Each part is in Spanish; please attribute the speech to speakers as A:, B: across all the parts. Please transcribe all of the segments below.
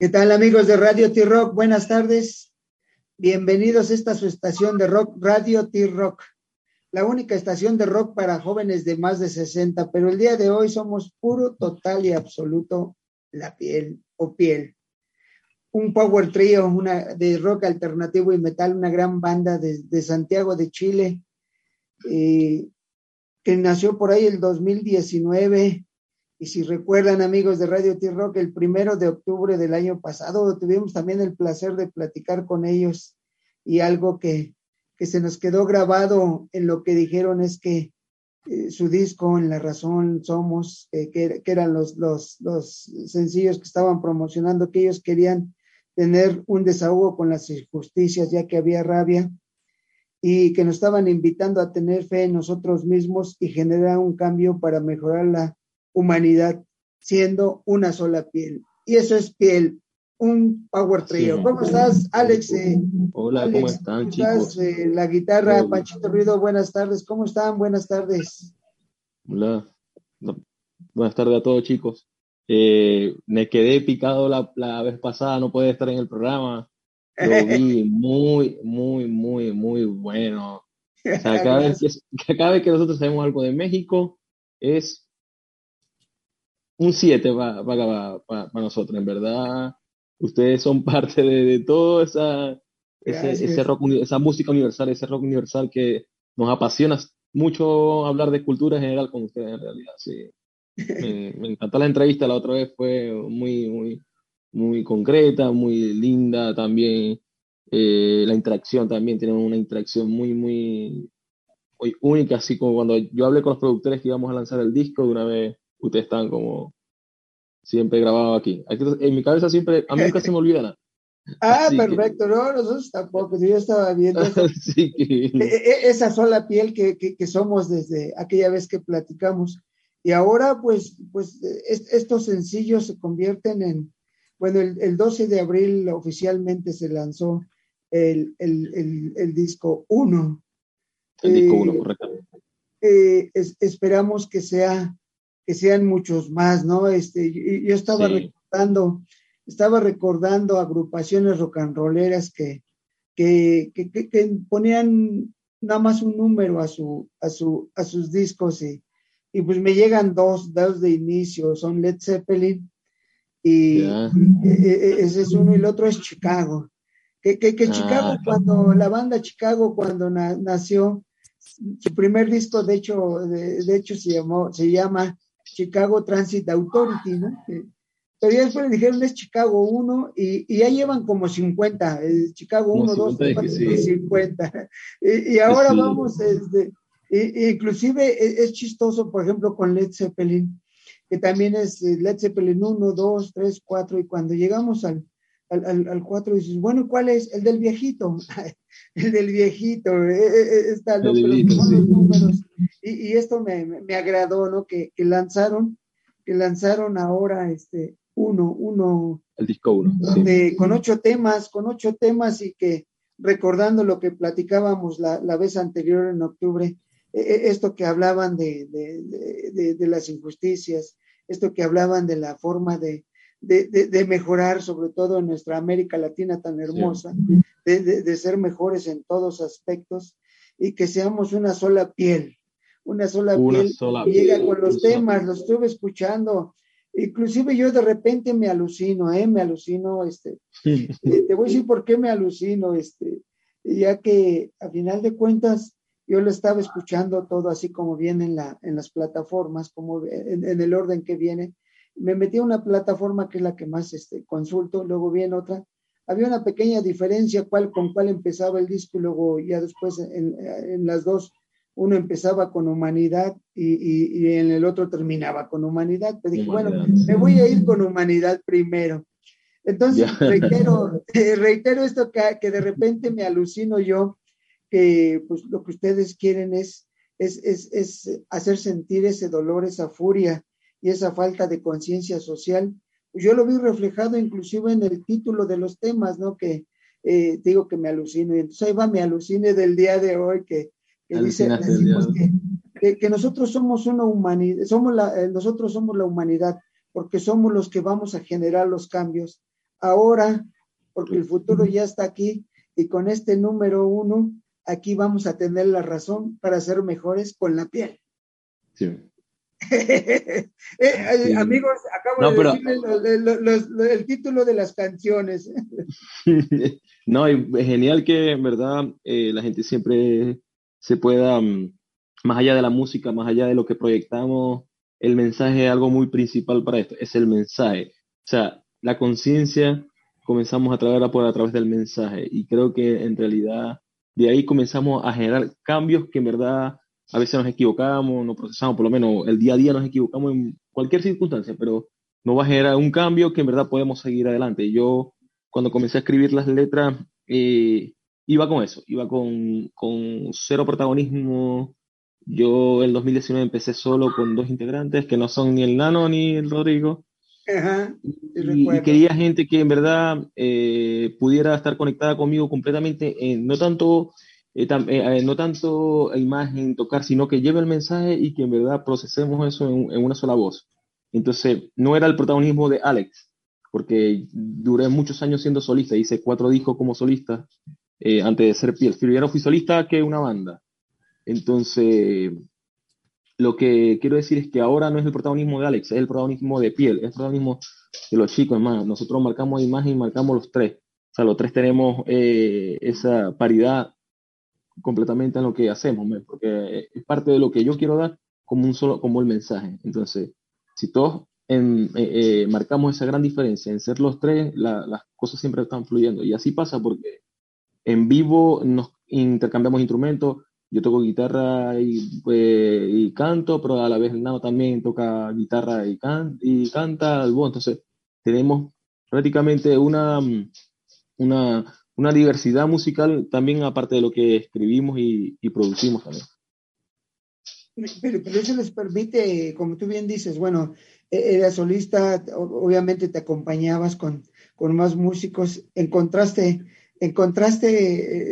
A: ¿Qué tal amigos de Radio T-Rock? Buenas tardes. Bienvenidos a esta su estación de rock, Radio T-Rock, la única estación de rock para jóvenes de más de 60, pero el día de hoy somos puro, total y absoluto la piel o piel. Un power trio, de rock alternativo y metal, una gran banda de, de Santiago de Chile, eh, que nació por ahí el 2019 y si recuerdan, amigos de Radio T-Rock, el primero de octubre del año pasado tuvimos también el placer de platicar con ellos. Y algo que, que se nos quedó grabado en lo que dijeron es que eh, su disco, En la Razón Somos, eh, que, que, eran los, los, los sencillos que estaban promocionando, que ellos querían tener un desahogo con las injusticias, ya que había rabia, y que nos estaban invitando a tener fe en nosotros mismos y generar un cambio para mejorar la humanidad siendo una sola piel. Y eso es piel, un power trio. ¿Cómo estás, Alex?
B: Eh, Hola, ¿cómo están, ¿cómo chicos?
A: Estás, eh, la guitarra, Hola. Panchito Ruido, buenas tardes. ¿Cómo están? Buenas tardes.
B: Hola. Buenas tardes a todos, chicos. Eh, me quedé picado la, la, vez pasada, no puede estar en el programa. Lo vi muy, muy, muy, muy bueno. O sea, cada vez, que, cada vez que nosotros sabemos algo de México, es un 7 para pa, pa, pa, nosotros, en verdad. Ustedes son parte de, de toda esa, ese, ese rock, esa música universal, ese rock universal que nos apasiona mucho hablar de cultura en general con ustedes, en realidad. Sí. Me, me encantó la entrevista, la otra vez fue muy, muy, muy concreta, muy linda también. Eh, la interacción también, tienen una interacción muy, muy, muy única, así como cuando yo hablé con los productores que íbamos a lanzar el disco, de una vez ustedes están como siempre grabado aquí. En mi cabeza siempre, a mí nunca se me olvida nada.
A: Ah, Así perfecto, que... no, nosotros tampoco, yo estaba viendo
B: sí que...
A: esa sola piel que, que, somos desde aquella vez que platicamos. Y ahora, pues, pues estos sencillos se convierten en, bueno, el, el 12 de abril oficialmente se lanzó el, el, el, el disco 1.
B: El disco 1, eh, correcto.
A: Eh, es, esperamos que sea que sean muchos más, ¿no? Este, yo estaba sí. recordando, estaba recordando agrupaciones rock and rolleras que, que, que, que, ponían nada más un número a, su, a, su, a sus discos y, y pues me llegan dos, dos de inicio, son Led Zeppelin y yeah. ese es uno y el otro es Chicago. Que, que, que Chicago, ah, cuando la banda Chicago, cuando na, nació, su primer disco, de hecho, de, de hecho se, llamó, se llama Chicago Transit Authority, ¿no? Pero ya después le dijeron es Chicago 1 y, y ya llevan como 50, eh, Chicago 1, 2, 3, 4, 5, 50. Y, y ahora sí. vamos, este, y, inclusive es, es, chistoso, por ejemplo, con Led Zeppelin, que también es eh, Led Zeppelin 1, 2, 3, 4, y cuando llegamos al, al, al, al 4 dices, bueno, ¿cuál es? El del viejito, el del viejito, eh, eh, está loco, los, sí. los números. Y, y, esto me, me agradó, ¿no? Que, que, lanzaron, que lanzaron ahora este uno, uno.
B: El disco uno.
A: Sí. Con ocho temas, con ocho temas y que recordando lo que platicábamos la, la vez anterior en octubre, eh, esto que hablaban de, de, de, de, las injusticias, esto que hablaban de la forma de, de, de, de, mejorar, sobre todo en nuestra América Latina tan hermosa, sí. de, de, ser mejores en todos aspectos y que seamos una sola piel, una sola
B: una
A: piel
B: sola
A: que llega con los temas, los estuve escuchando, inclusive yo de repente me alucino, ¿eh? me alucino, este, eh, te voy a decir por qué me alucino, este, ya que a final de cuentas yo lo estaba escuchando todo así como viene en, la, en las plataformas, como en, en el orden que viene, me metí a una plataforma que es la que más este, consulto, luego vi en otra, había una pequeña diferencia cuál, con cuál empezaba el disco y luego ya después en, en las dos, uno empezaba con humanidad y, y, y, en el otro terminaba con humanidad. Pero dije, humanidad, bueno, me voy a ir con humanidad primero. Entonces, reitero, eh, reitero esto que, que, de repente me alucino yo, que pues lo que ustedes quieren es, es, es, es hacer sentir ese dolor, esa furia, y esa falta de conciencia social. Yo lo vi reflejado inclusive en el título de los temas, ¿no? Que eh, digo que me alucino. Y entonces ahí va mi alucine del día de hoy que, que dice que, que, que, nosotros somos una humanidad, somos la, eh, nosotros somos la humanidad, porque somos los que vamos a generar los cambios ahora, porque el futuro ya está aquí y con este número uno, aquí vamos a tener la razón para ser mejores con la piel. Sí. Eh, amigos, acabo de decirles el título de las canciones.
B: no, es genial que en verdad eh, la gente siempre se pueda, mm, más allá de la música, más allá de lo que proyectamos, el mensaje es algo muy principal para esto, es el mensaje. O sea, la conciencia comenzamos a traerla por a través del mensaje y creo que en realidad de ahí comenzamos a generar cambios que en verdad a veces nos equivocamos, no procesamos, por lo menos el día a día nos equivocamos en cualquier circunstancia, pero nos va a generar un cambio que en verdad podemos seguir adelante. Yo cuando comencé a escribir las letras, eh, iba con eso, iba con, con cero protagonismo. Yo en 2019 empecé solo con dos integrantes que no son ni el Nano ni el Rodrigo. y, quería gente que en verdad eh, pudiera estar conectada conmigo completamente, no tanto eh, eh, eh, no tanto imagen, tocar, sino que lleve el mensaje y que en verdad procesemos eso en, una sola voz. Entonces, no era el protagonismo de Alex, porque duré muchos años siendo solista, hice cuatro discos como solista antes de ser Piel. Primero fui solista que una banda. Entonces, lo que quiero decir es que ahora no es el protagonismo de Alex, es el protagonismo de Piel, es el protagonismo de los chicos. Más, nosotros marcamos imagen y marcamos los tres. O sea, los tres tenemos esa paridad completamente en lo que hacemos, porque es parte de lo que yo quiero dar como un solo, como el mensaje. Entonces, si todos en, eh, eh, marcamos esa gran diferencia en ser los tres, las cosas siempre están fluyendo. Y así pasa porque en vivo nos intercambiamos instrumentos. Yo toco guitarra y, y canto, pero a la vez el nano también toca guitarra y, can, y canta. Entonces, tenemos prácticamente una, una, una diversidad musical también aparte de lo que escribimos y, producimos también.
A: Pero, eso les permite, como tú bien dices, bueno, e-, eras solista, obviamente te acompañabas con, con más músicos, encontraste, encontraste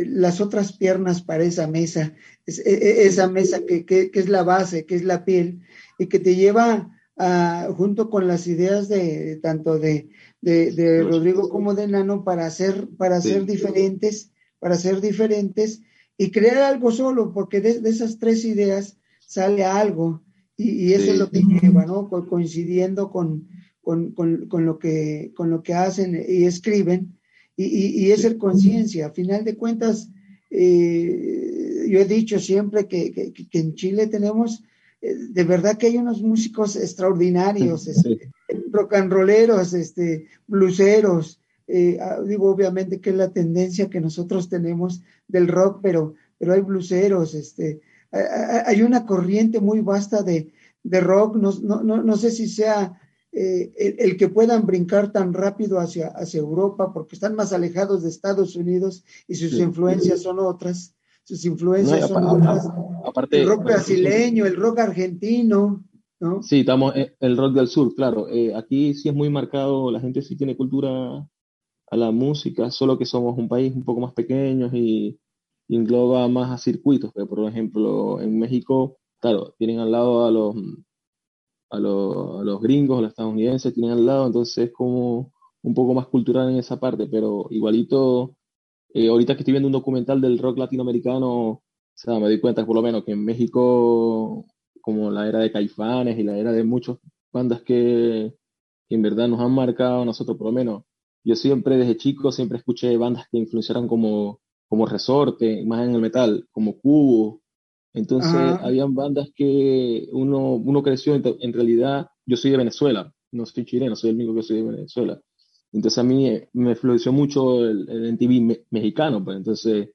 A: eh, las otras piernas para esa mesa, e-, e-, esa mesa que, que, es la base, que es la piel, y que te lleva a, junto con las ideas de tanto de, de, Rodrigo como de Nano para ser, para ser diferentes, para ser diferentes y crear algo solo, porque de, esas tres ideas sale algo y, eso es lo que lleva, ¿no? coincidiendo con, con, con, lo que, con lo que hacen y escriben y, y, es el conciencia. A final de cuentas, eh, yo he dicho siempre que, que, que en Chile tenemos eh, de verdad que hay unos músicos extraordinarios, este, rock and rolleros, este, bluseros. Eh, ah, digo, obviamente que es la tendencia que nosotros tenemos del rock, pero, pero hay bluseros, este, hay una corriente muy vasta de, rock, no, no, no, sé si sea eh, el, que puedan brincar tan rápido hacia, hacia Europa, porque están más alejados de Estados Unidos y sus influencias son otras sus influencias son aparte, el rock brasileño, el rock argentino, ¿no?
B: Sí, estamos en el rock del sur, claro. Eh, aquí sí es muy marcado, la gente sí tiene cultura a la música, solo que somos un país un poco más pequeño y, engloba más a circuitos, que por ejemplo en México, claro, tienen al lado a los, a los, a los gringos, a los estadounidenses, tienen al lado, entonces es como un poco más cultural en esa parte, pero igualito eh, ahorita que estoy viendo un documental del rock latinoamericano, o sea, me doy cuenta por lo menos que en México, como la era de Caifanes y la era de muchas bandas que, en verdad nos han marcado a nosotros, por lo menos, yo siempre desde chico siempre escuché bandas que influenciaron como, como Resorte, más en el metal, como Cubo. Entonces, habían bandas que uno, uno creció, en, en realidad, yo soy de Venezuela, no soy chileno, soy el único que soy de Venezuela. Entonces a mí me floreció mucho el, el MTV mexicano, pues entonces,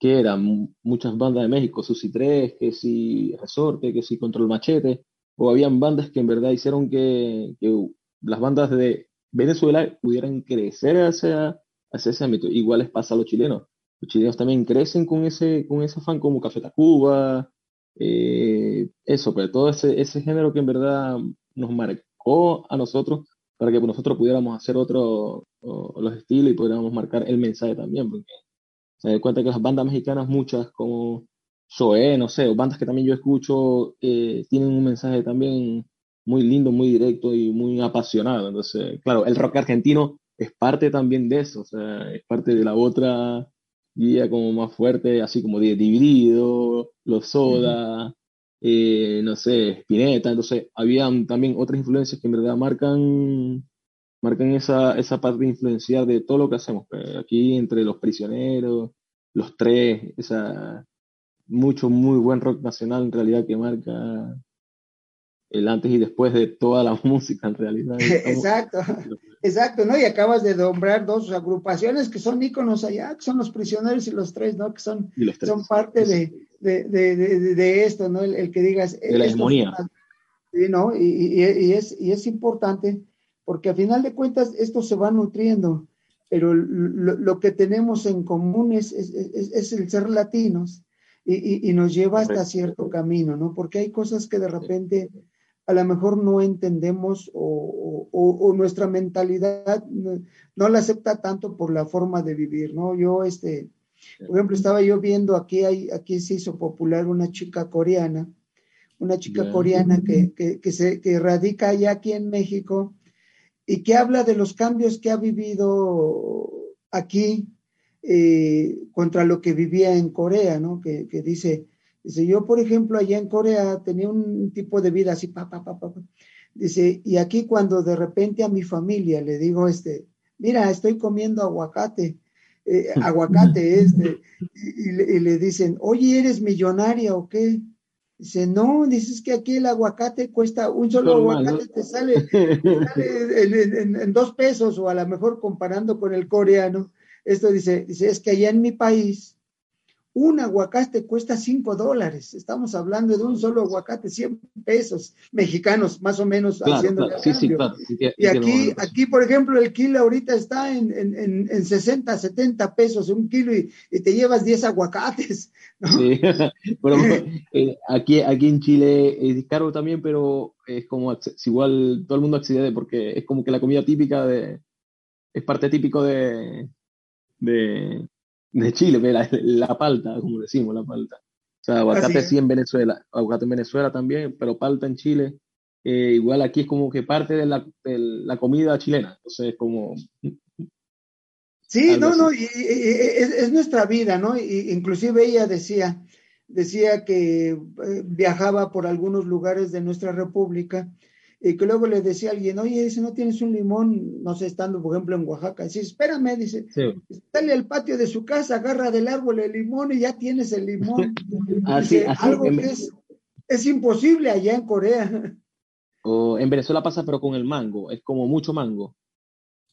B: ¿qué eran? Muchas bandas de México, Susi 3, que si Resorte, que si Control Machete, o habían bandas que en verdad hicieron que, que las bandas de Venezuela pudieran crecer hacia, hacia ese ámbito. Igual les pasa a los chilenos. Los chilenos también crecen con ese, con ese fan como Café Tacuba, eh, eso, pero pues, todo ese, ese género que en verdad nos marcó a nosotros para que nosotros pudiéramos hacer otro, los estilos y pudiéramos marcar el mensaje también, porque se da cuenta que las bandas mexicanas, muchas como Zoé, no sé, o bandas que también yo escucho, eh, tienen un mensaje también muy lindo, muy directo y muy apasionado. Entonces, claro, el rock argentino es parte también de eso, o sea, es parte de la otra guía como más fuerte, así como Dividido, Los Soda, eh, no sé, Spinetta, entonces habían también otras influencias que en verdad marcan marcan esa, esa parte de influenciar de todo lo que hacemos. Pues, aquí entre los prisioneros, los tres, esa mucho, muy buen rock nacional en realidad que marca el antes y después de toda la música en realidad.
A: Exacto, exacto, ¿no? Y acabas de nombrar dos agrupaciones que son íconos allá, que son los prisioneros y los tres, ¿no? Que son, son parte de, de, de, de, esto, ¿no? El, que digas...
B: De la hegemonía.
A: Sí, ¿no? Y, y, y, es, y es importante porque a final de cuentas esto se va nutriendo, pero lo, que tenemos en común es, es, el ser latinos y, y, nos lleva hasta cierto camino, ¿no? Porque hay cosas que de repente a lo mejor no entendemos o, o, nuestra mentalidad no, no, la acepta tanto por la forma de vivir, ¿no? Yo, este, por ejemplo, estaba yo viendo aquí, hay, aquí se hizo popular una chica coreana, una chica coreana que, que, que, se, que radica allá aquí en México y que habla de los cambios que ha vivido aquí eh, contra lo que vivía en Corea, ¿no? Que, dice, dice, yo por ejemplo allá en Corea tenía un tipo de vida así, pa, pa, pa, pa, dice, y aquí cuando de repente a mi familia le digo, este, mira, estoy comiendo aguacate, eh, aguacate este, y, y, le dicen, oye, ¿eres millonaria o qué? Dice, no, dices que aquí el aguacate cuesta, un solo aguacate te sale, en, dos pesos o a lo mejor comparando con el coreano. Esto dice, dice, es que allá en mi país un aguacate cuesta 5 dólares. Estamos hablando de un solo aguacate, 100 pesos mexicanos, más o menos. haciendo sí, sí, claro, y aquí, aquí, por ejemplo, el kilo ahorita está en, en, en 60, 70 pesos un kilo y, te llevas 10 aguacates.
B: Pero, eh, aquí, aquí en Chile es caro también, pero es como igual todo el mundo accede porque es como que la comida típica de, es parte típico de, de de Chile, la, la, palta, como decimos, la palta. O sea, aguacate sí en Venezuela, aguacate en Venezuela también, pero palta en Chile. Eh, igual aquí es como que parte de la, de la comida chilena, entonces es como...
A: Sí, no, no, y, es, es, nuestra vida, ¿no? Y, inclusive ella decía, decía que eh, viajaba por algunos lugares de nuestra república y que luego le decía a alguien, oye, dice, ¿no tienes un limón? No sé, estando, por ejemplo, en Oaxaca. Dice, espérame, dice, dale al patio de su casa, agarra del árbol el limón y ya tienes el limón. así, algo que es, es, imposible allá en Corea.
B: O en Venezuela pasa, pero con el mango, es como mucho mango.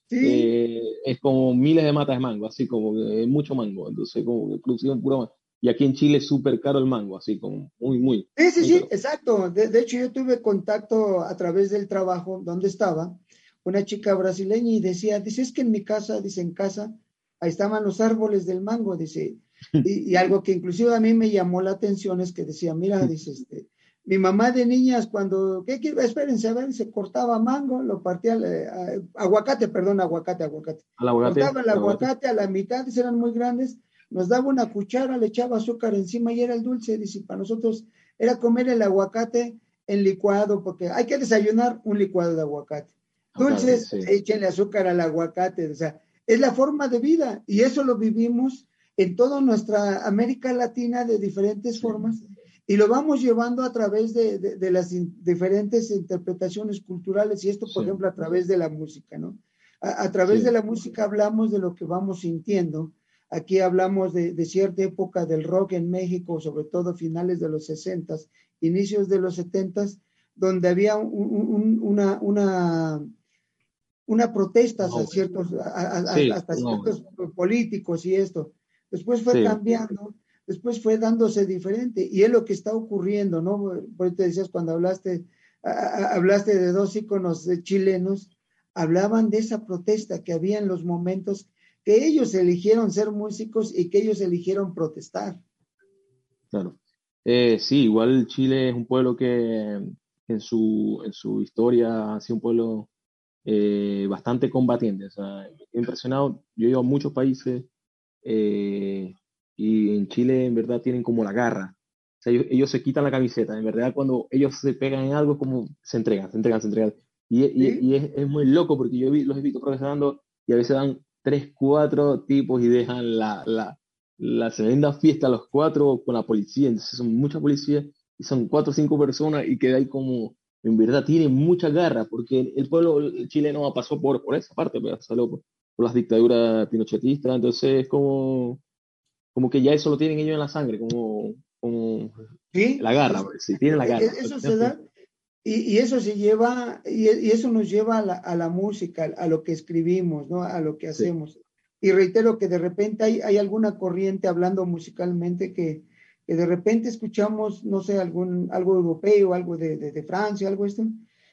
B: Sí. Eh, es como miles de matas de mango, así como que mucho mango, entonces como que producción pura mango. Y aquí en Chile es súper caro el mango, así como muy, muy.
A: Sí, sí, sí, exacto. De, hecho, yo tuve contacto a través del trabajo donde estaba, una chica brasileña y decía, dice, es que en mi casa, dice, en casa, ahí estaban los árboles del mango, dice. Y, algo que inclusive a mí me llamó la atención es que decía, mira, dice, este, mi mamá de niñas cuando, ¿qué quiero? Espérense, a ver, se cortaba mango, lo partía, eh, aguacate, perdón, aguacate, aguacate. aguacate cortaba el aguacate, a la mitad, eran muy grandes, nos daba una cuchara, le echaba azúcar encima y era el dulce. Dice, para nosotros era comer el aguacate en licuado, porque hay que desayunar un licuado de aguacate. Dulces, échenle azúcar al aguacate, o sea, es la forma de vida y eso lo vivimos en toda nuestra América Latina de diferentes formas y lo vamos llevando a través de, las diferentes interpretaciones culturales y esto, por ejemplo, a través de la música, ¿no? A, través de la música hablamos de lo que vamos sintiendo Aquí hablamos de, cierta época del rock en México, sobre todo finales de los 60, inicios de los 70, donde había una, una, una protesta hacia ciertos, hasta ciertos políticos y esto. Después fue cambiando, después fue dándose diferente y es lo que está ocurriendo, ¿no? Por te decías cuando hablaste, hablaste de dos íconos chilenos, hablaban de esa protesta que había en los momentos que ellos eligieron ser músicos y que ellos eligieron protestar.
B: Claro. Eh, sí, igual Chile es un pueblo que en su, en su historia ha sido un pueblo eh, bastante combatiente. O sea, impresionado. Yo he ido a muchos países eh, y en Chile en verdad tienen como la garra. O sea, ellos, se quitan la camiseta. En verdad, cuando ellos se pegan en algo, como se entregan, se entregan, se entregan. Y, y, es, es, muy loco porque yo los he visto progresando y a veces dan tres, cuatro tipos y dejan la, la, la tremenda fiesta a los cuatro con la policía, entonces son muchas policías y son cuatro o cinco personas y queda ahí como, en verdad tiene mucha garra, porque el pueblo chileno pasó por, por esa parte, pero pues, por, por las dictaduras pinochetistas, entonces es como, como que ya eso lo tienen ellos en la sangre, como, como la garra, pues, sí, tienen la garra. E-,
A: eso se da, y, eso se lleva, y, eso nos lleva a la, música, a lo que escribimos, ¿no? A lo que hacemos. Y reitero que de repente hay, hay alguna corriente hablando musicalmente que, que, de repente escuchamos, no sé, algún, algo europeo, algo de, de, Francia, algo esto,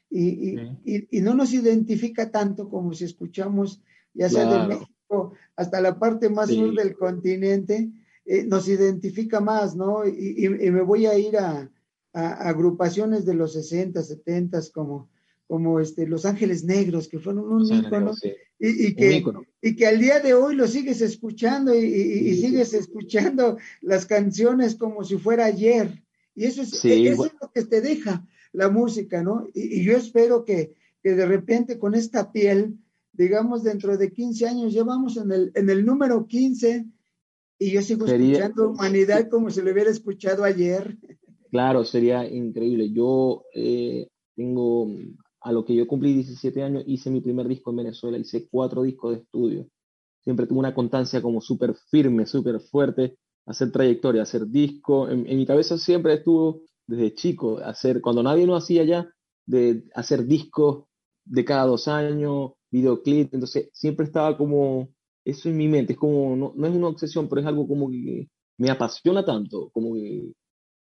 A: y, y, no nos identifica tanto como si escuchamos, ya sea de México hasta la parte más sur del continente, eh, nos identifica más, ¿no? y me voy a ir a, a, agrupaciones de los 60, 70 como, como este, Los Ángeles Negros, que fueron un ícono, y, que, y que al día de hoy lo sigues escuchando y, sigues escuchando las canciones como si fuera ayer. Y eso es, e, eso es lo que te deja la música, ¿no? Y, yo espero que, que, de repente con esta piel, digamos, dentro de 15 años, llevamos en el, en el número 15 y yo sigo escuchando Humanidad como si lo hubiera escuchado ayer.
B: Claro, sería increíble. Yo eh, tengo, a lo que yo cumplí 17 años, hice mi primer disco en Venezuela, hice cuatro discos de estudio. Siempre tuve una constancia como súper firme, súper fuerte, hacer trayectoria, hacer disco. En, mi cabeza siempre estuvo desde chico, hacer, cuando nadie lo hacía ya, de hacer discos de cada dos años, videoclip, entonces siempre estaba como, eso en mi mente, es como, no, no es una obsesión, pero es algo como que me apasiona tanto, como que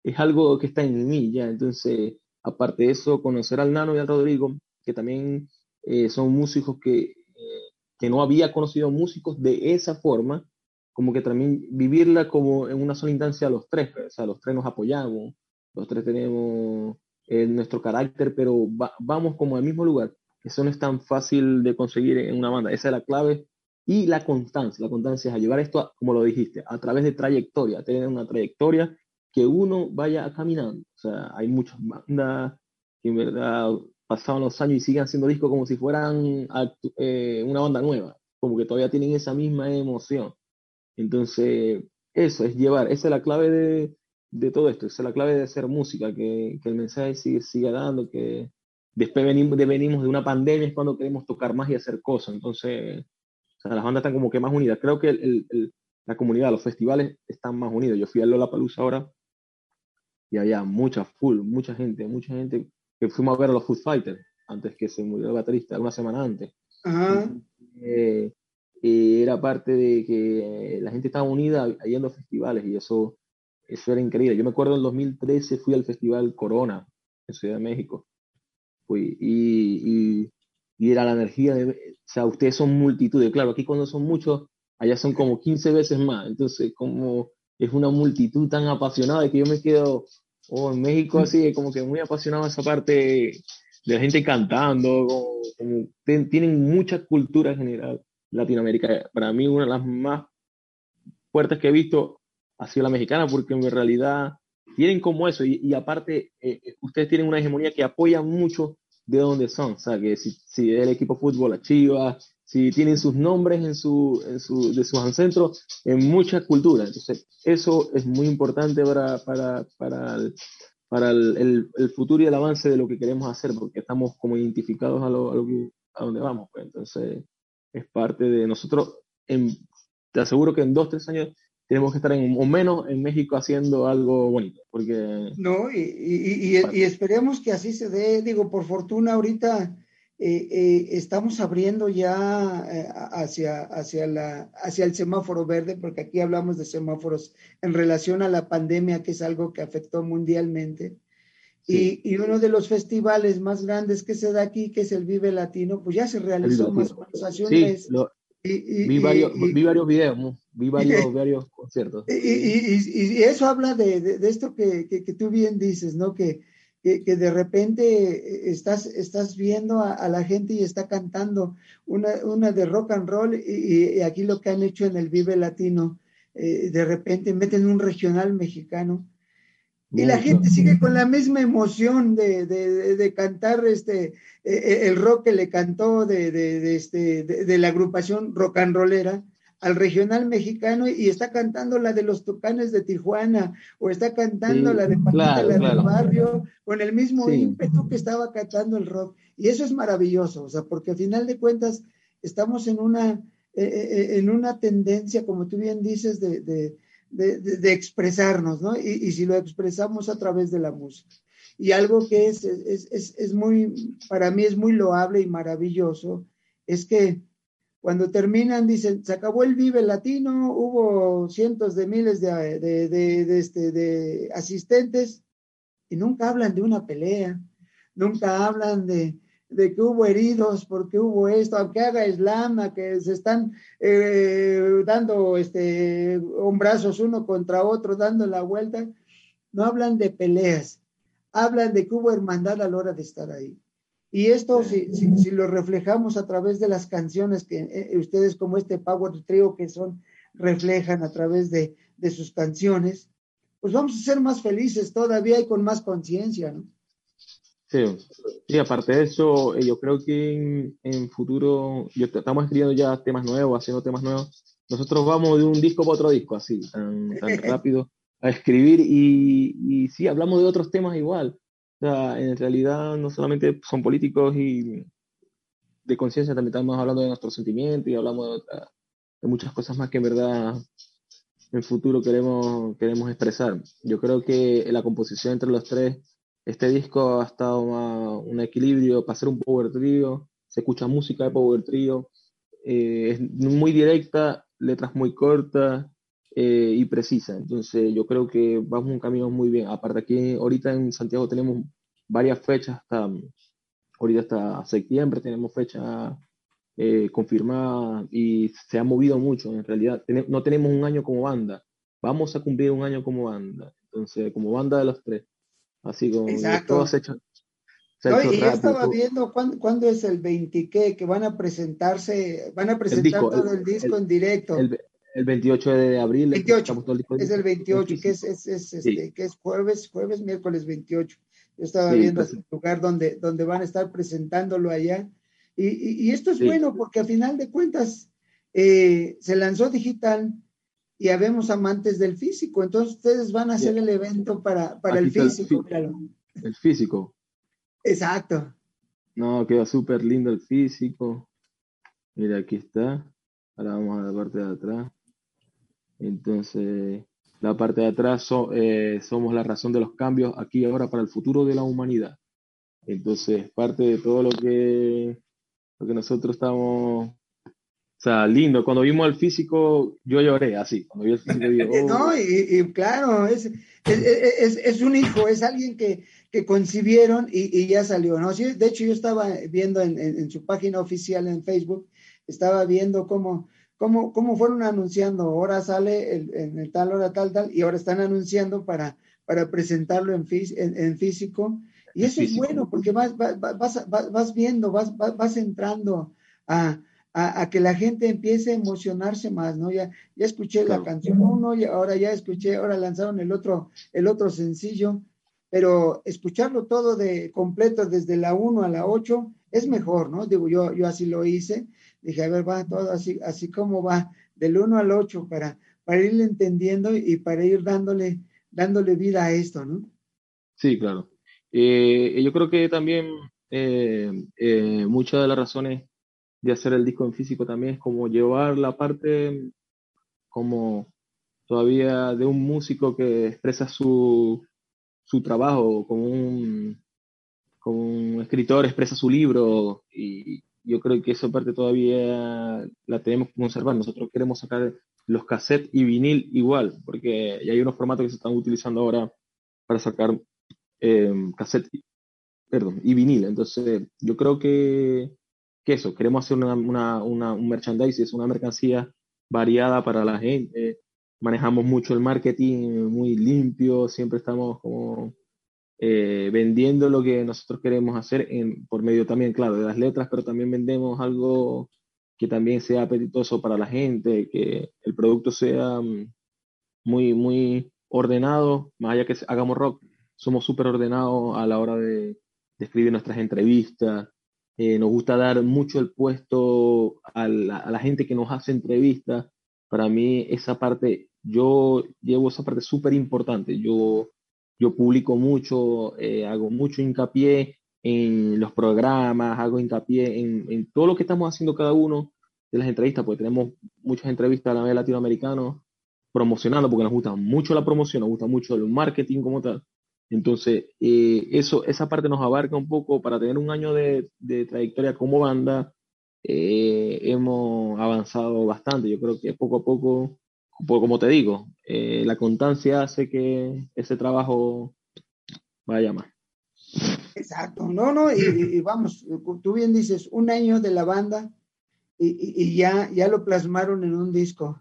B: es algo que está en mí ya. Entonces, aparte de eso, conocer al Nano y al Rodrigo, que también eh, son músicos que, eh, que no había conocido músicos de esa forma, como que también vivirla como en una sola instancia los tres, pues, o sea, los tres nos apoyamos, los tres tenemos eh, nuestro carácter, pero vamos como al mismo lugar. Eso no es tan fácil de conseguir en una banda. Esa es la clave. Y la constancia. La constancia es a llevar esto, como lo dijiste, a través de trayectoria, tener una trayectoria que uno vaya caminando. O sea, hay muchas bandas que en verdad pasaban los años y siguen haciendo discos como si fueran eh, una banda nueva, como que todavía tienen esa misma emoción. Entonces, eso es llevar, esa es la clave de, de todo esto, esa es la clave de hacer música, que, que el mensaje sigue, sigue dando, que después venimos de, venimos de una pandemia es cuando queremos tocar más y hacer cosas. Entonces, o sea, las bandas están como que más unidas. Creo que el, el, la comunidad, los festivales están más unidos. Yo fui a Lollapalooza ahora y había mucha full, mucha gente, mucha gente que fuimos a ver a los Food Fighters antes que se murió el baterista, una semana antes. Eh, era parte de que la gente estaba unida yendo a festivales y eso, eso era increíble. Yo me acuerdo en el 2013 fui al Festival Corona en Ciudad de México. Fui, y, y, y, era la energía de, o sea, ustedes son multitudes, claro, aquí cuando son muchos, allá son como 15 veces más, entonces como es una multitud tan apasionada que yo me quedo, oh, en México así, como que muy apasionado esa parte de la gente cantando, como, tienen mucha cultura en general Latinoamérica. Para mí una de las más fuertes que he visto ha sido la mexicana, porque en realidad tienen como eso, y, aparte eh, ustedes tienen una hegemonía que apoya mucho de donde son, o sea, que si, el equipo fútbol, la Chivas, si tienen sus nombres en su, en su, de sus ancestros en muchas culturas. Entonces, eso es muy importante para, para, para, el, para el, el, futuro y el avance de lo que queremos hacer, porque estamos como identificados a, lo, a, lo que, a donde vamos. Pues. Entonces, es parte de nosotros. En, te aseguro que en dos, tres años tenemos que estar en, o menos en México haciendo algo bonito, porque...
A: No, y, y, y, y esperemos que así se dé. Digo, por fortuna ahorita eh, eh, estamos abriendo ya eh, hacia, hacia, la, hacia el semáforo verde, porque aquí hablamos de semáforos en relación a la pandemia, que es algo que afectó mundialmente. Y, y, uno de los festivales más grandes que se da aquí, que es el Vive Latino, pues ya se realizó más
B: conversaciones. Sí, vi, varios, vi varios videos, vi varios, varios conciertos.
A: Y, eso habla de, de, esto que, que, que, tú bien dices, ¿no? Que, que, de repente eh, estás, estás viendo a, la gente y está cantando una, una de rock and roll y, aquí lo que han hecho en el Vive Latino, eh, de repente meten un regional mexicano Y la gente sigue con la misma emoción de, de, de cantar este, e, e, el rock que le cantó de, de este, de, la agrupación rock and rollera al regional mexicano y está cantando la de los Tucanes de Tijuana o está cantando la de Paquita, la del barrio, con el mismo ímpetu que estaba cantando el rock. Y eso es maravilloso, o sea, porque al final de cuentas estamos en una, eh, eh, en una tendencia, como tú bien dices, de de, expresarnos, ¿no? Y, si lo expresamos a través de la música. Y algo que es, es, muy, para mí es muy loable y maravilloso, es que cuando terminan, dicen, se acabó el Vive Latino, hubo cientos de miles de, de, de, este, de asistentes y nunca hablan de una pelea, nunca hablan de, de que hubo heridos, porque hubo esto, aunque haga islam, que se están eh, dando este, uno contra otro, dando la vuelta, no hablan de peleas, hablan de que hubo hermandad a la hora de estar ahí. Y esto, si, si, lo reflejamos a través de las canciones que eh, ustedes como este Power Trio que son, reflejan a través de, de sus canciones, pues vamos a ser más felices todavía y con más conciencia, ¿no?
B: Sí, aparte de eso, eh, yo creo que en, en futuro, yo, estamos escribiendo ya temas nuevos, haciendo temas nuevos. Nosotros vamos de un disco para otro disco, así, tan, rápido, a escribir y, y sí, hablamos de otros temas igual. Sea, en realidad no solamente son políticos y de conciencia, también estamos hablando de nuestros sentimientos y hablamos de, de, muchas cosas más que en verdad en futuro queremos, queremos expresar. Yo creo que la composición entre los tres este disco ha estado un equilibrio para ser un power trio, se escucha música de power trio, eh, es muy directa, letras muy cortas eh, y precisas. Entonces yo creo que vamos un camino muy bien. Aparte aquí ahorita en Santiago tenemos varias fechas, hasta ahorita hasta septiembre tenemos fecha eh, confirmada y se ha movido mucho. En realidad no tenemos un año como banda, vamos a cumplir un año como banda. Entonces como banda de los tres. Así como Exacto. hecho.
A: y yo estaba viendo cuándo, es el 20 ¿qué? que van a presentarse, van a presentar todo el disco en directo.
B: El, 28 de abril.
A: 28, es el 28, que es, es, es este, que es jueves, jueves, miércoles 28. Yo estaba viendo el lugar donde, donde van a estar presentándolo allá. Y, y, esto es bueno porque a final de cuentas eh, se lanzó digital, y habemos amantes del físico. Entonces ustedes van a hacer el evento para, para el físico.
B: El, físico.
A: Exacto.
B: No, queda súper lindo el físico. Mira, aquí está. Ahora vamos a la parte de atrás. Entonces, la parte de atrás eh, somos la razón de los cambios aquí y ahora para el futuro de la humanidad. Entonces, parte de todo lo que, lo que nosotros estamos o sea, lindo. Cuando vimos al físico, yo lloré así. Cuando vi el físico,
A: oh". No, y, claro, es, es, es, un hijo, es alguien que, que concibieron y, y, ya salió, ¿no? Sí, de hecho, yo estaba viendo en, en, su página oficial en Facebook, estaba viendo cómo, cómo, cómo fueron anunciando, ahora sale el, en el tal, hora tal, tal, y ahora están anunciando para, para presentarlo en, en, físico. Y eso es bueno porque vas, vas, vas, vas viendo, vas, vas entrando a a, que la gente empiece a emocionarse más, ¿no? Ya, ya escuché la canción uno, y ahora ya escuché, ahora lanzaron el otro, el otro sencillo, pero escucharlo todo de completo desde la 1 a la 8 es mejor, ¿no? Digo, yo, yo así lo hice, dije, a ver, va todo así, así como va, del 1 al 8 para, para irle entendiendo y para ir dándole, dándole vida a esto, ¿no?
B: Sí, claro. Eh, yo creo que también eh, eh, muchas de las razones de hacer el disco en físico también es como llevar la parte como todavía de un músico que expresa su, su trabajo, como un, como un escritor expresa su libro y yo creo que esa parte todavía la tenemos que conservar. Nosotros queremos sacar los cassettes y vinil igual, porque hay unos formatos que se están utilizando ahora para sacar eh, cassette perdón, y vinil. Entonces, yo creo que que eso, queremos hacer una, una, una, un merchandising, una mercancía variada para la gente, manejamos mucho el marketing muy limpio, siempre estamos como eh, vendiendo lo que nosotros queremos hacer en, por medio también, claro, de las letras, pero también vendemos algo que también sea apetitoso para la gente, que el producto sea mm, muy, muy, ordenados, más allá que hagamos rock, somos súper ordenados a la hora de, escribir nuestras entrevistas. Eh, nos gusta dar mucho el puesto a la, gente que nos hace entrevistas. Para mí esa parte, yo llevo esa parte súper importante. Yo, yo publico mucho, eh, hago mucho hincapié en los programas, hago hincapié en, en, todo lo que estamos haciendo cada uno de las entrevistas, porque tenemos muchas entrevistas a la vez latinoamericanos promocionando, porque nos gusta mucho la promoción, nos gusta mucho el marketing como tal. Entonces, eh, eso, esa parte nos abarca un poco para tener un año de, trayectoria como banda. Eh, hemos avanzado bastante. Yo creo que poco a poco, como te digo, eh, la constancia hace que ese trabajo vaya más.
A: Exacto, no, no, y, vamos, tú bien dices, un año de la banda y, ya, ya lo plasmaron en un disco.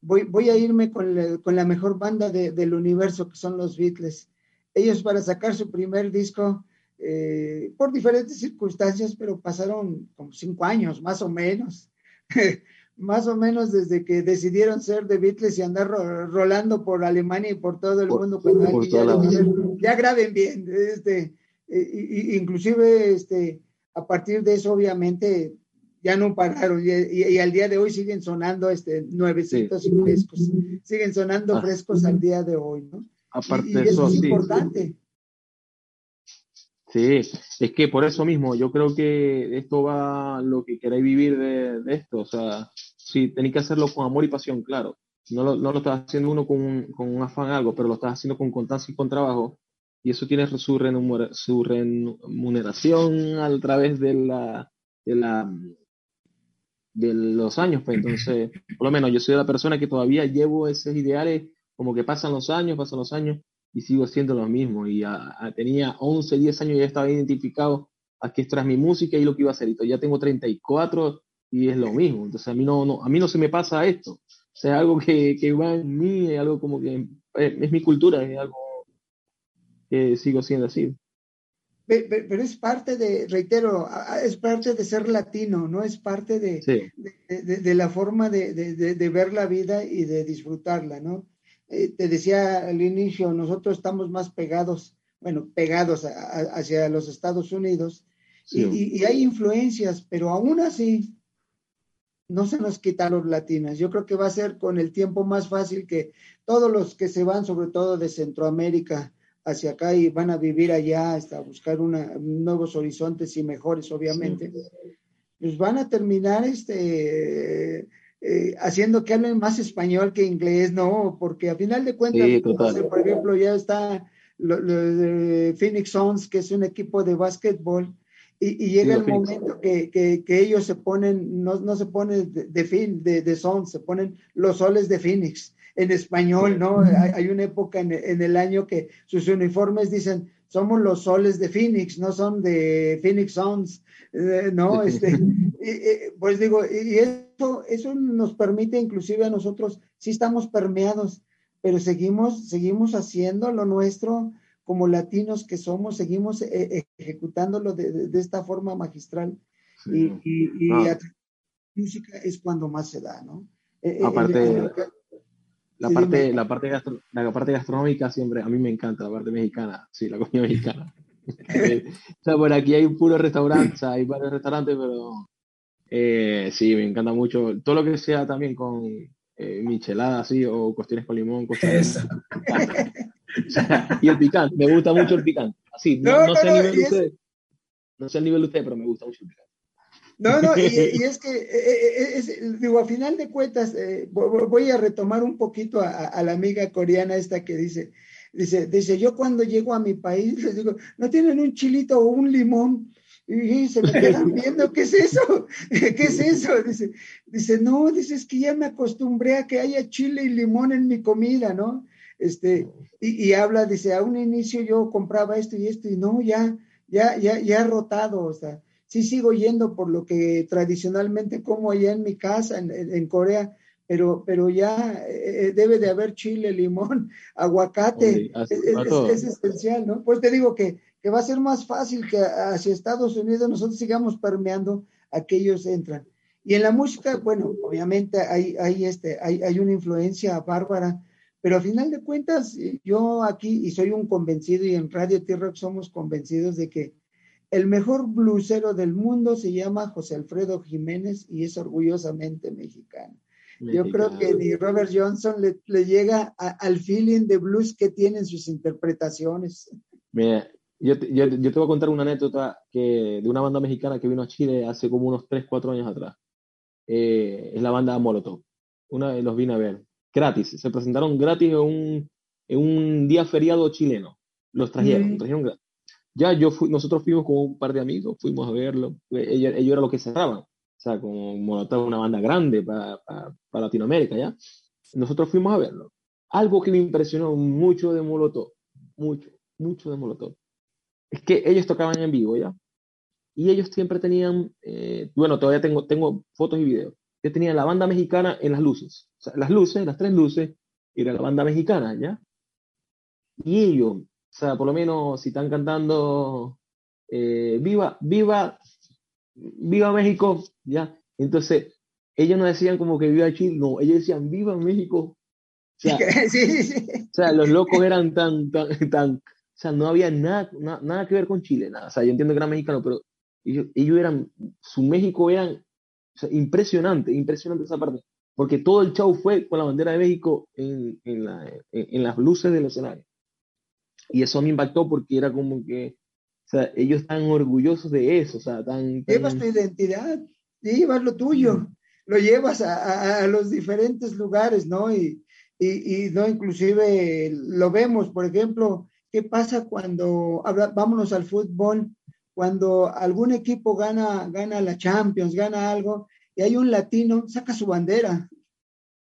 A: Voy, voy a irme con, la mejor banda del universo, que son los Beatles ellos para sacar su primer disco, eh, por diferentes circunstancias, pero pasaron como cinco años, más o menos. más o menos desde que decidieron ser The Beatles y andar rolando por Alemania y por todo el mundo. ya, graben bien. Este, inclusive este, a partir de eso, obviamente, ya no pararon y, al día de hoy siguen sonando este, nuevecitos y frescos. Siguen sonando ah. frescos al día de hoy, ¿no?
B: Aparte de eso, es importante. Sí, es que por eso mismo, yo creo que esto va lo que queréis vivir de, esto. O sea, sí, tenéis que hacerlo con amor y pasión, claro. No lo, no lo estás haciendo uno con un, con un afán algo, pero lo estás haciendo con constancia y con trabajo. Y eso tiene su, su remuneración a través de la, de la de los años. Pues entonces, por lo menos yo soy la persona que todavía llevo esos ideales como que pasan los años, pasan los años y sigo siendo lo mismo. Y tenía 11, 10 años y ya estaba identificado, aquí esto era mi música y lo que iba a hacer. Y ya tengo 34 y es lo mismo. Entonces a mí no, no, a mí no se me pasa esto. O sea, algo que, que va en mí, es algo como que eh, es, mi cultura, es algo que sigo siendo así.
A: Pero es parte de, reitero, es parte de ser latino, ¿no? Es parte de, de, de, la forma de, ver la vida y de disfrutarla, ¿no? Eh, te decía al inicio, nosotros estamos más pegados, bueno, pegados hacia los Estados Unidos y, hay influencias, pero aún así no se nos quita los latinos. Yo creo que va a ser con el tiempo más fácil que todos los que se van, sobre todo de Centroamérica hacia acá y van a vivir allá hasta buscar nuevos horizontes y mejores, obviamente, pues van a terminar este eh, haciendo que hablen más español que inglés, ¿no? Porque a final de cuentas, por ejemplo, ya está lo, Phoenix Suns, que es un equipo de básquetbol, y, llega el momento que, que, ellos se ponen, no, no se ponen de, de, de, Suns, se ponen los soles de Phoenix en español, ¿no? Hay, una época en, en, el año que sus uniformes dicen, somos los soles de Phoenix, no son de Phoenix Suns, eh, ¿no? Este, pues digo, y eso, eso nos permite inclusive a nosotros, sí estamos permeados, pero seguimos, seguimos haciendo lo nuestro como latinos que somos, seguimos eh, ejecutándolo de, esta forma magistral. Y, y, la música es cuando más se da, ¿no?
B: Eh, Aparte, la, parte, la, parte la parte gastronómica siempre, a mí me encanta, la parte mexicana, sí, la comida mexicana. o sea, por aquí hay un puro restaurante, hay varios restaurantes, pero eh, sí, me encanta mucho. Todo lo que sea también con eh, michelada así o cuestiones con limón. y el picante, me gusta mucho el picante. Así, no, sé el nivel de usted, no sé el nivel de usted, pero me gusta mucho el picante.
A: No, no, y, es que, eh, eh, digo, a final de cuentas, voy a retomar un poquito a, a, la amiga coreana esta que dice, Dice, dice, yo cuando llego a mi país les digo, ¿no tienen un chilito o un limón? Y se me quedan viendo, ¿qué es eso? ¿Qué es eso? Dice, dice, no, dice, es que ya me acostumbré a que haya chile y limón en mi comida, ¿no? Este, y, y habla, dice, a un inicio yo compraba esto y esto, y no, ya, ya, ya, ya he rotado, o sea, sí sigo yendo por lo que tradicionalmente como allá en mi casa, en, en Corea, pero, pero ya eh, eh, debe de haber chile, limón, aguacate, es, esencial, ¿no? Pues te digo que, que, va a ser más fácil que hacia Estados Unidos nosotros sigamos permeando a que ellos entran. Y en la música, bueno, obviamente hay, hay, este, hay, hay una influencia bárbara, Pero a final de cuentas, yo aquí, y soy un convencido, y en Radio T-Rock somos convencidos de que el mejor blusero del mundo se llama José Alfredo Jiménez y es orgullosamente mexicano. Yo creo que ni Robert Johnson le, llega al feeling de blues que tienen sus interpretaciones.
B: Mira, yo te, yo, te, voy a contar una anécdota que, de una banda mexicana que vino a Chile hace como unos 3, 4 años atrás. Eh, es la banda Molotov. Una vez los vine a ver. Gratis. Se presentaron gratis en un, en un día feriado chileno. Los trajeron, mm. trajeron. Ya yo fui, nosotros fuimos con un par de amigos, fuimos a verlo. Ellos, ellos eran los que cerraban. O sea, como Molotov, una banda grande para, para, Latinoamérica, ¿ya? Nosotros fuimos a verlo. Algo que me impresionó mucho de Molotov, mucho, mucho de Molotov, es que ellos tocaban en vivo, ¿ya? Y ellos siempre tenían, eh, bueno, todavía tengo, tengo fotos y videos, que tenían la banda mexicana en las luces. Las luces, las tres luces, era la banda mexicana, ¿ya? Y ellos, o sea, por lo menos si están cantando eh, Viva, Viva, Viva México, ¿ya? Entonces, ellos no decían como que Viva Chile, no, ellos decían Viva México. O sea, sí, sí. o sea los locos eran tan, tan, tan, o sea, no había nada, nada que ver con Chile, nada. O sea, yo entiendo que era mexicano, pero ellos, ellos eran, su México eran o sea, impresionante, impresionante esa parte. Porque todo el show fue con la bandera de México en, en, la, en, las luces del escenario. Y eso me impactó porque era como que, o sea, ellos están orgullosos de eso, o sea, tan...
A: Llevas tu identidad, llevas lo tuyo, lo llevas a, a, a los diferentes lugares, ¿no? Y, y, y, no, inclusive lo vemos, por ejemplo, ¿Qué pasa cuando, vámonos al fútbol, cuando algún equipo gana, gana la Champions, gana algo, y hay un latino, saca su bandera?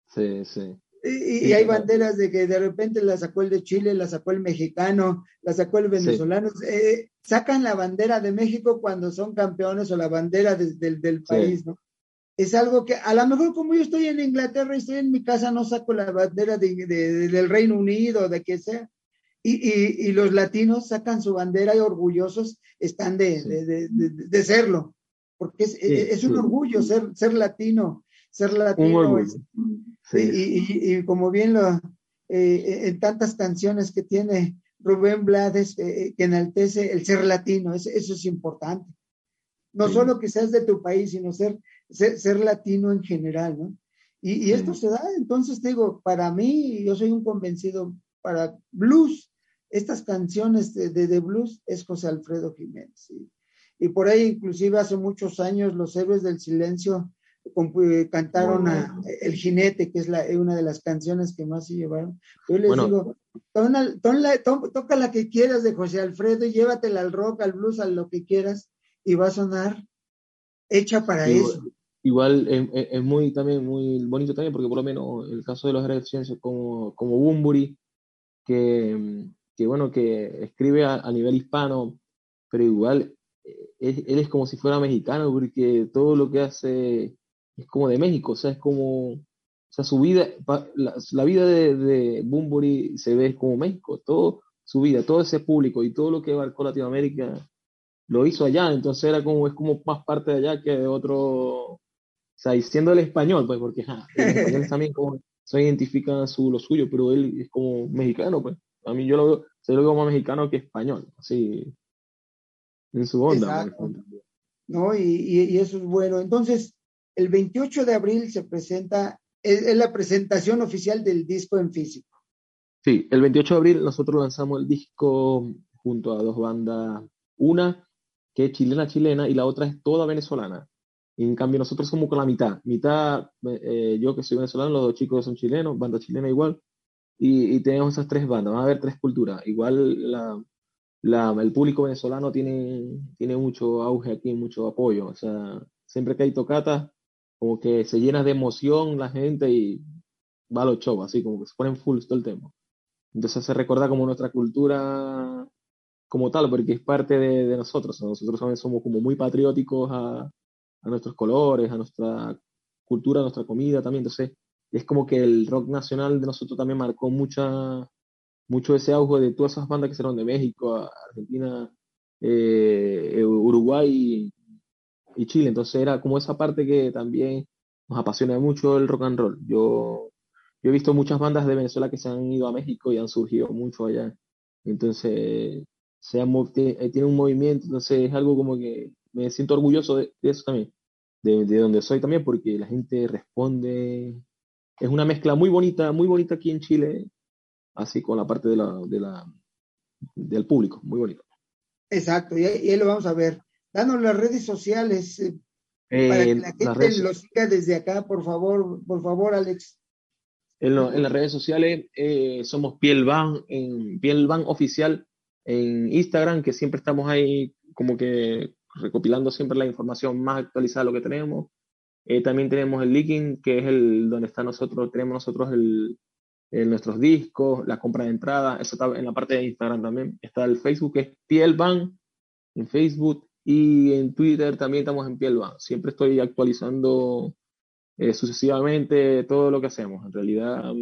B: Sí, sí.
A: Y, hay banderas de que de repente la sacó el de Chile, la sacó el mexicano, la sacó el venezolano. Eh, sacan la bandera de México cuando son campeones o la bandera del país, ¿no? Es algo que a lo mejor como yo estoy en Inglaterra y estoy en mi casa, no saco la bandera del Reino Unido, de que sea, y, y, los latinos sacan su bandera y orgullosos están de, de, de, serlo, porque es, es un orgullo ser, ser latino, ser latino. y, y, como bien lo, eh, en tantas canciones que tiene Rubén Blades, eh, que enaltece el ser latino, eso, eso es importante. No solo que seas de tu país, sino ser, ser, ser latino en general, ¿no? Y, y esto se da, entonces digo, para mí, yo soy un convencido para blues, estas canciones de, de, blues es José Alfredo Jiménez. Y por ahí, inclusive hace muchos años, los héroes del silencio eh, cantaron a El Jinete, que es la, una de las canciones que más se llevaron. Yo les digo, toca la que quieras de José Alfredo y llévatela al rock, al blues, a lo que quieras, y va a sonar hecha para eso.
B: Igual es, muy también muy bonito también, porque por lo menos el caso de los silencio como, como Bumburi, que que bueno, que escribe a, nivel hispano, pero igual eh, él es como si fuera mexicano, porque todo lo que hace es como de México, o sea, es como, o sea, su vida, la, vida de, de Bumburi se ve como México, todo su vida, todo ese público y todo lo que abarcó Latinoamérica lo hizo allá, entonces era como, es como más parte de allá que de otro, o sea, diciendo el español, pues, porque ja, también como se identifica su, lo suyo, pero él es como mexicano, pues. A mí yo lo veo, se lo veo más mexicano que español, así, en su onda.
A: ¿No? Y, eso es bueno. Entonces, el 28 de abril se presenta, es, la presentación oficial del disco en físico.
B: Sí, el 28 de abril nosotros lanzamos el disco junto a dos bandas, una que es chilena chilena y la otra es toda venezolana. En cambio nosotros somos con la mitad, mitad eh, yo que soy venezolano, los dos chicos son chilenos, banda chilena igual, y, tenemos esas tres bandas, va a haber tres culturas. Igual el público venezolano tiene, tiene mucho auge aquí, mucho apoyo. O sea, siempre que hay tocatas, como que se llena de emoción la gente y va a los shows, así como que se ponen full todo el tiempo. Entonces se recuerda como nuestra cultura como tal, porque es parte de, nosotros. Nosotros también somos como muy patrióticos a, a nuestros colores, a nuestra cultura, a nuestra comida también. Entonces es como que el rock nacional de nosotros también marcó mucha, mucho ese auge de todas esas bandas que salieron de México, Argentina, eh, Uruguay y, Chile. Entonces era como esa parte que también nos apasiona mucho el rock and roll. Yo, he visto muchas bandas de Venezuela que se han ido a México y han surgido mucho allá. Entonces, se eh, tiene un movimiento, entonces es algo como que me siento orgulloso de, eso también, de, de, donde soy también, porque la gente responde. Es una mezcla muy bonita, muy bonita aquí en Chile, así con la parte de la, de la, del público, muy bonito.
A: Exacto, y ahí, lo vamos a ver. Danos las redes sociales eh, para que eh, la gente lo siga desde acá, por favor, por favor, Alex.
B: En, las redes sociales eh, somos Pielban, en Pielban Oficial en Instagram, que siempre estamos ahí como que recopilando siempre la información más actualizada de lo que tenemos. también tenemos el Leaking, que es el donde está nosotros, tenemos nosotros el, nuestros discos, la compra de entrada, eso está en la parte de Instagram también. Está el Facebook, que es Pielban, en Facebook, y en Twitter también estamos en Pielban. Siempre estoy actualizando eh, sucesivamente todo lo que hacemos. En realidad,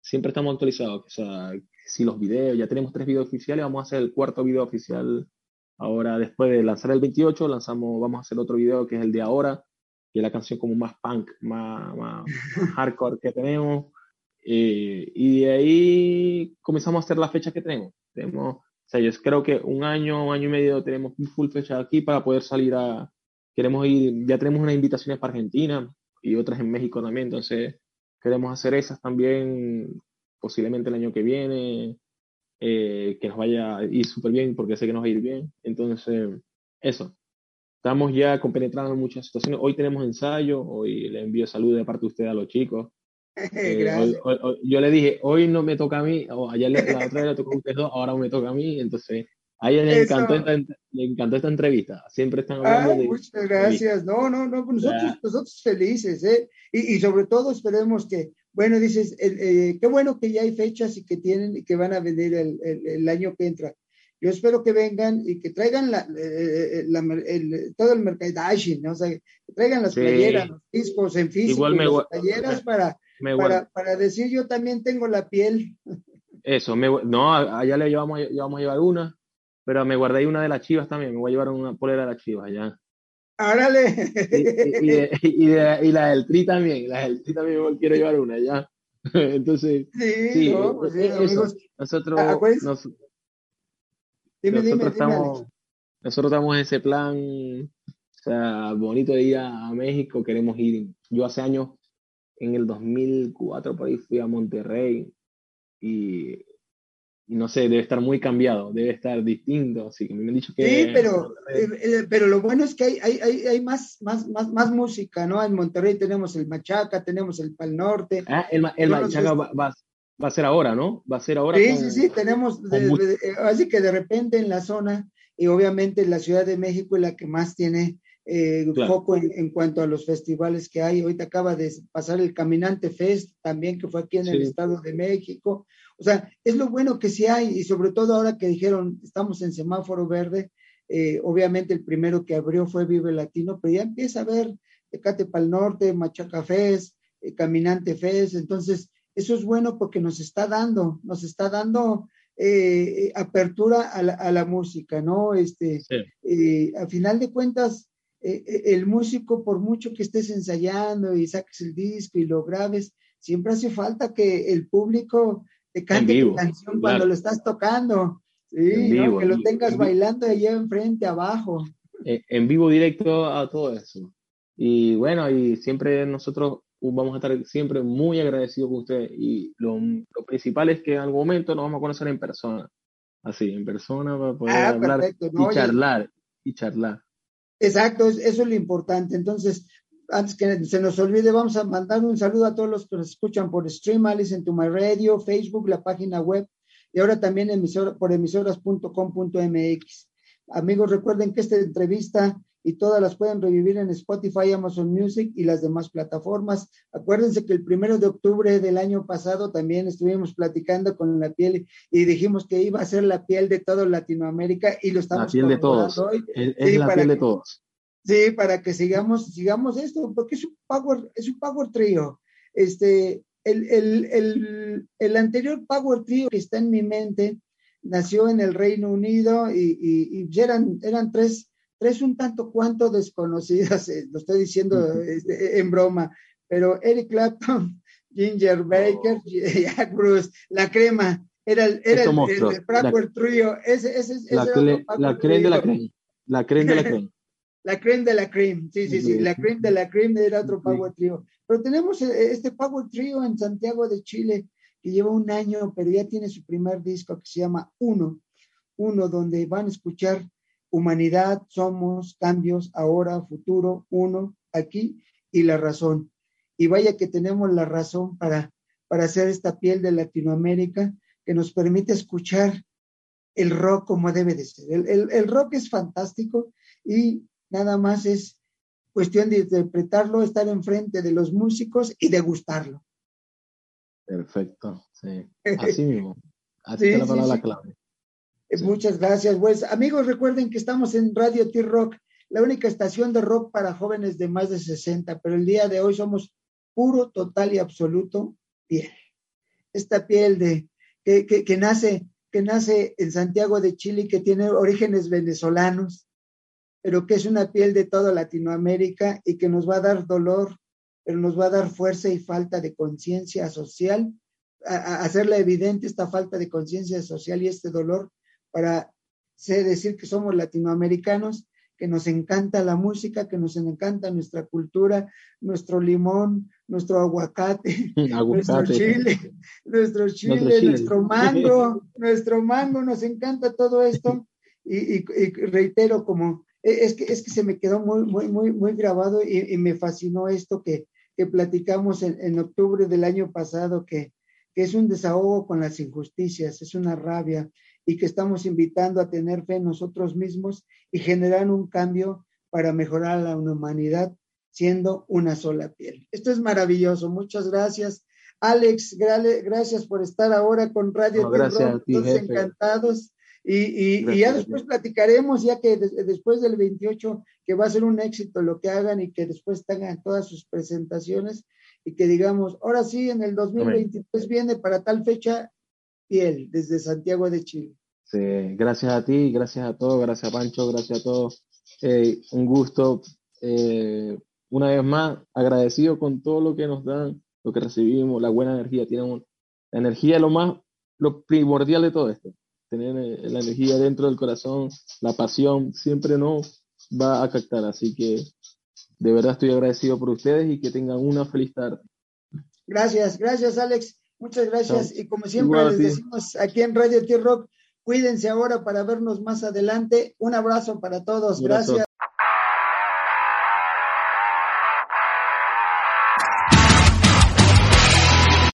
B: siempre estamos actualizados. O sea, si los videos, ya tenemos tres videos oficiales, vamos a hacer el cuarto video oficial. Ahora, después de lanzar el 28, lanzamos, vamos a hacer otro video que es el de ahora, que es la canción como más punk, más, más hardcore que tenemos. Eh, y de ahí comenzamos a hacer las fechas que tenemos. Tenemos, o sea, yo creo que un año, un año y medio tenemos full fecha aquí para poder salir a, queremos ir, ya tenemos unas invitaciones para Argentina y otras en México también, entonces queremos hacer esas también posiblemente el año que viene, eh, que nos vaya a ir súper bien porque sé que nos va a ir bien. Entonces, eso. Estamos ya compenetrando en muchas situaciones. Hoy tenemos ensayo, hoy le envío saludos de parte de usted a los chicos. Eh, yo le dije, hoy no me toca a mí, o ayer la otra vez le tocó a ustedes dos, ahora me toca a mí, entonces a ella le encantó, esta, le encantó esta entrevista. Siempre están hablando
A: de. Muchas gracias. No, no, no, pues nosotros, nosotros felices, ¿eh? Y, y, sobre todo esperemos que, bueno, dices, eh, qué bueno que ya hay fechas y que tienen y que van a venir el, el, el año que entra. Yo espero que vengan y que traigan la, eh, la, el, todo el merchandising, ¿no? O sea, que traigan las playeras, los discos en físico, Igual me, las playeras para para, para, decir yo también tengo la piel.
B: Eso, me, no, allá le llevamos, llevamos a llevar una, pero me guardé una de las chivas también, me voy a llevar una polera de las chivas allá.
A: ¡Árale!
B: Y, y, y, la del tri también, la del tri también quiero llevar una ya. Entonces, sí, pues eso, nosotros, nos, dime, nosotros, estamos, nosotros estamos en ese plan, o sea, bonito de ir a México, queremos ir. Yo hace años en el 2004 por ahí fui a Monterrey y, no sé, debe estar muy cambiado, debe estar distinto, así que me han dicho que...
A: Sí, pero, eh, eh, pero lo bueno es que hay, hay, hay, hay, más, más, más, más música, ¿no? En Monterrey tenemos el Machaca, tenemos el Pal Norte.
B: Ah, el, el Machaca va, va, a ser ahora, ¿no? Va a ser ahora.
A: Sí, sí, sí, tenemos, así que de repente en la zona, y obviamente la Ciudad de México es la que más tiene eh, poco en, cuanto a los festivales que hay. Ahorita acaba de pasar el Caminante Fest también, que fue aquí en el Estado de México. O sea, es lo bueno que sí hay, y sobre todo ahora que dijeron, estamos en semáforo verde, eh, obviamente el primero que abrió fue Vive Latino, pero ya empieza a ver Tecate Pal Norte, Machaca Fest, eh, Caminante Fest, entonces eso es bueno porque nos está dando, nos está dando apertura a la, música, ¿no? Este, a final de cuentas, eh, eh, el músico, por mucho que estés ensayando y saques el disco y lo grabes, siempre hace falta que el público te cante tu canción cuando lo estás tocando. Sí, que lo tengas bailando allá enfrente, abajo.
B: Eh, en vivo directo a todo eso. Y bueno, y siempre nosotros vamos a estar siempre muy agradecidos con ustedes. Y lo, principal es que en algún momento nos vamos a conocer en persona. Así, en persona para poder ah, hablar y charlar. Y charlar.
A: Exacto, eso es lo importante. Entonces, antes que se nos olvide, vamos a mandar un saludo a todos los que nos escuchan por Stream, Alice to My Radio, Facebook, la página web y ahora también por emisoras.com.mx. Amigos, recuerden que esta entrevista y todas las pueden revivir en Spotify, Amazon Music y las demás plataformas. Acuérdense que el primero de octubre del año pasado también estuvimos platicando con la piel y dijimos que iba a ser la piel de toda Latinoamérica y lo estamos
B: La piel de todos. Hoy. Es, la piel de todos.
A: Sí, para que sigamos, sigamos esto, porque es un power, es un power trio. Este, el, el, el, el anterior power trio que está en mi mente nació en el Reino Unido y, y, y eran, eran tres tres un tanto cuanto desconocidas, eh, lo estoy diciendo este, en broma, pero Eric Clapton, Ginger Baker, Jack Bruce, la crema, era el, era el, el, Trio, ese, ese, ese
B: la, la crema de la crema, la crema de la crema.
A: La creme de la creme, sí, sí, sí, la creme de la creme era otro Power Trio. Pero tenemos eh, este Power Trio en Santiago de Chile que lleva un año, pero ya tiene su primer disco que se llama Uno, Uno, donde van a escuchar humanidad, somos, cambios, ahora, futuro, uno, aquí y la razón. Y vaya que tenemos la razón para, para hacer esta piel de Latinoamérica que nos permite escuchar el rock como debe de ser. El, el rock es fantástico y nada más es cuestión de interpretarlo, estar enfrente de los músicos y degustarlo.
B: Perfecto, sí. Así mismo. Así es la palabra clave.
A: Eh, muchas gracias, pues. Amigos, recuerden que estamos en Radio T-Rock, la única estación de rock para jóvenes de más de 60, pero el día de hoy somos puro, total y absoluto piel. Esta piel de que, que, que nace que nace en Santiago de Chile que tiene orígenes venezolanos, pero que es una piel de toda Latinoamérica y que nos va a dar dolor, pero nos va a dar fuerza y falta de conciencia social, a, hacerle evidente esta falta de conciencia social y este dolor para decir que somos latinoamericanos, que nos encanta la música, que nos encanta nuestra cultura, nuestro limón, nuestro aguacate, nuestro chile, nuestro chile, nuestro mango, nuestro mango, nos encanta todo esto. y reitero, como e, es que, es que se me quedó muy, muy, muy, muy grabado y, me fascinó esto que, que platicamos en, en, octubre del año pasado, que, que es un desahogo con las injusticias, es una rabia y que estamos invitando a tener fe en nosotros mismos y generar un cambio para mejorar la humanidad siendo una sola piel. Esto es maravilloso. Muchas gracias. Alex, gracias por estar ahora con Radio
B: no, gracias
A: encantados. Y, ya después platicaremos, ya que después del 28, que va a ser un éxito lo que hagan y que después tengan todas sus presentaciones y que digamos, ahora sí, en el 2023 viene para tal fecha piel desde Santiago de Chile.
B: Sí, gracias a ti, gracias a todos, gracias a Pancho, gracias a todos. Eh, un gusto. Eh, una vez más, agradecido con todo lo que nos dan, lo que recibimos, la buena energía. Tienen la energía lo más, lo primordial de todo esto tener eh, la energía dentro del corazón, la pasión, siempre no va a captar. Así que de verdad estoy agradecido por ustedes y que tengan una feliz tarde.
A: Gracias, gracias Alex. Muchas gracias. Y como siempre les decimos aquí en Radio T-Rock, cuídense ahora para vernos más adelante. Un abrazo para todos. gracias.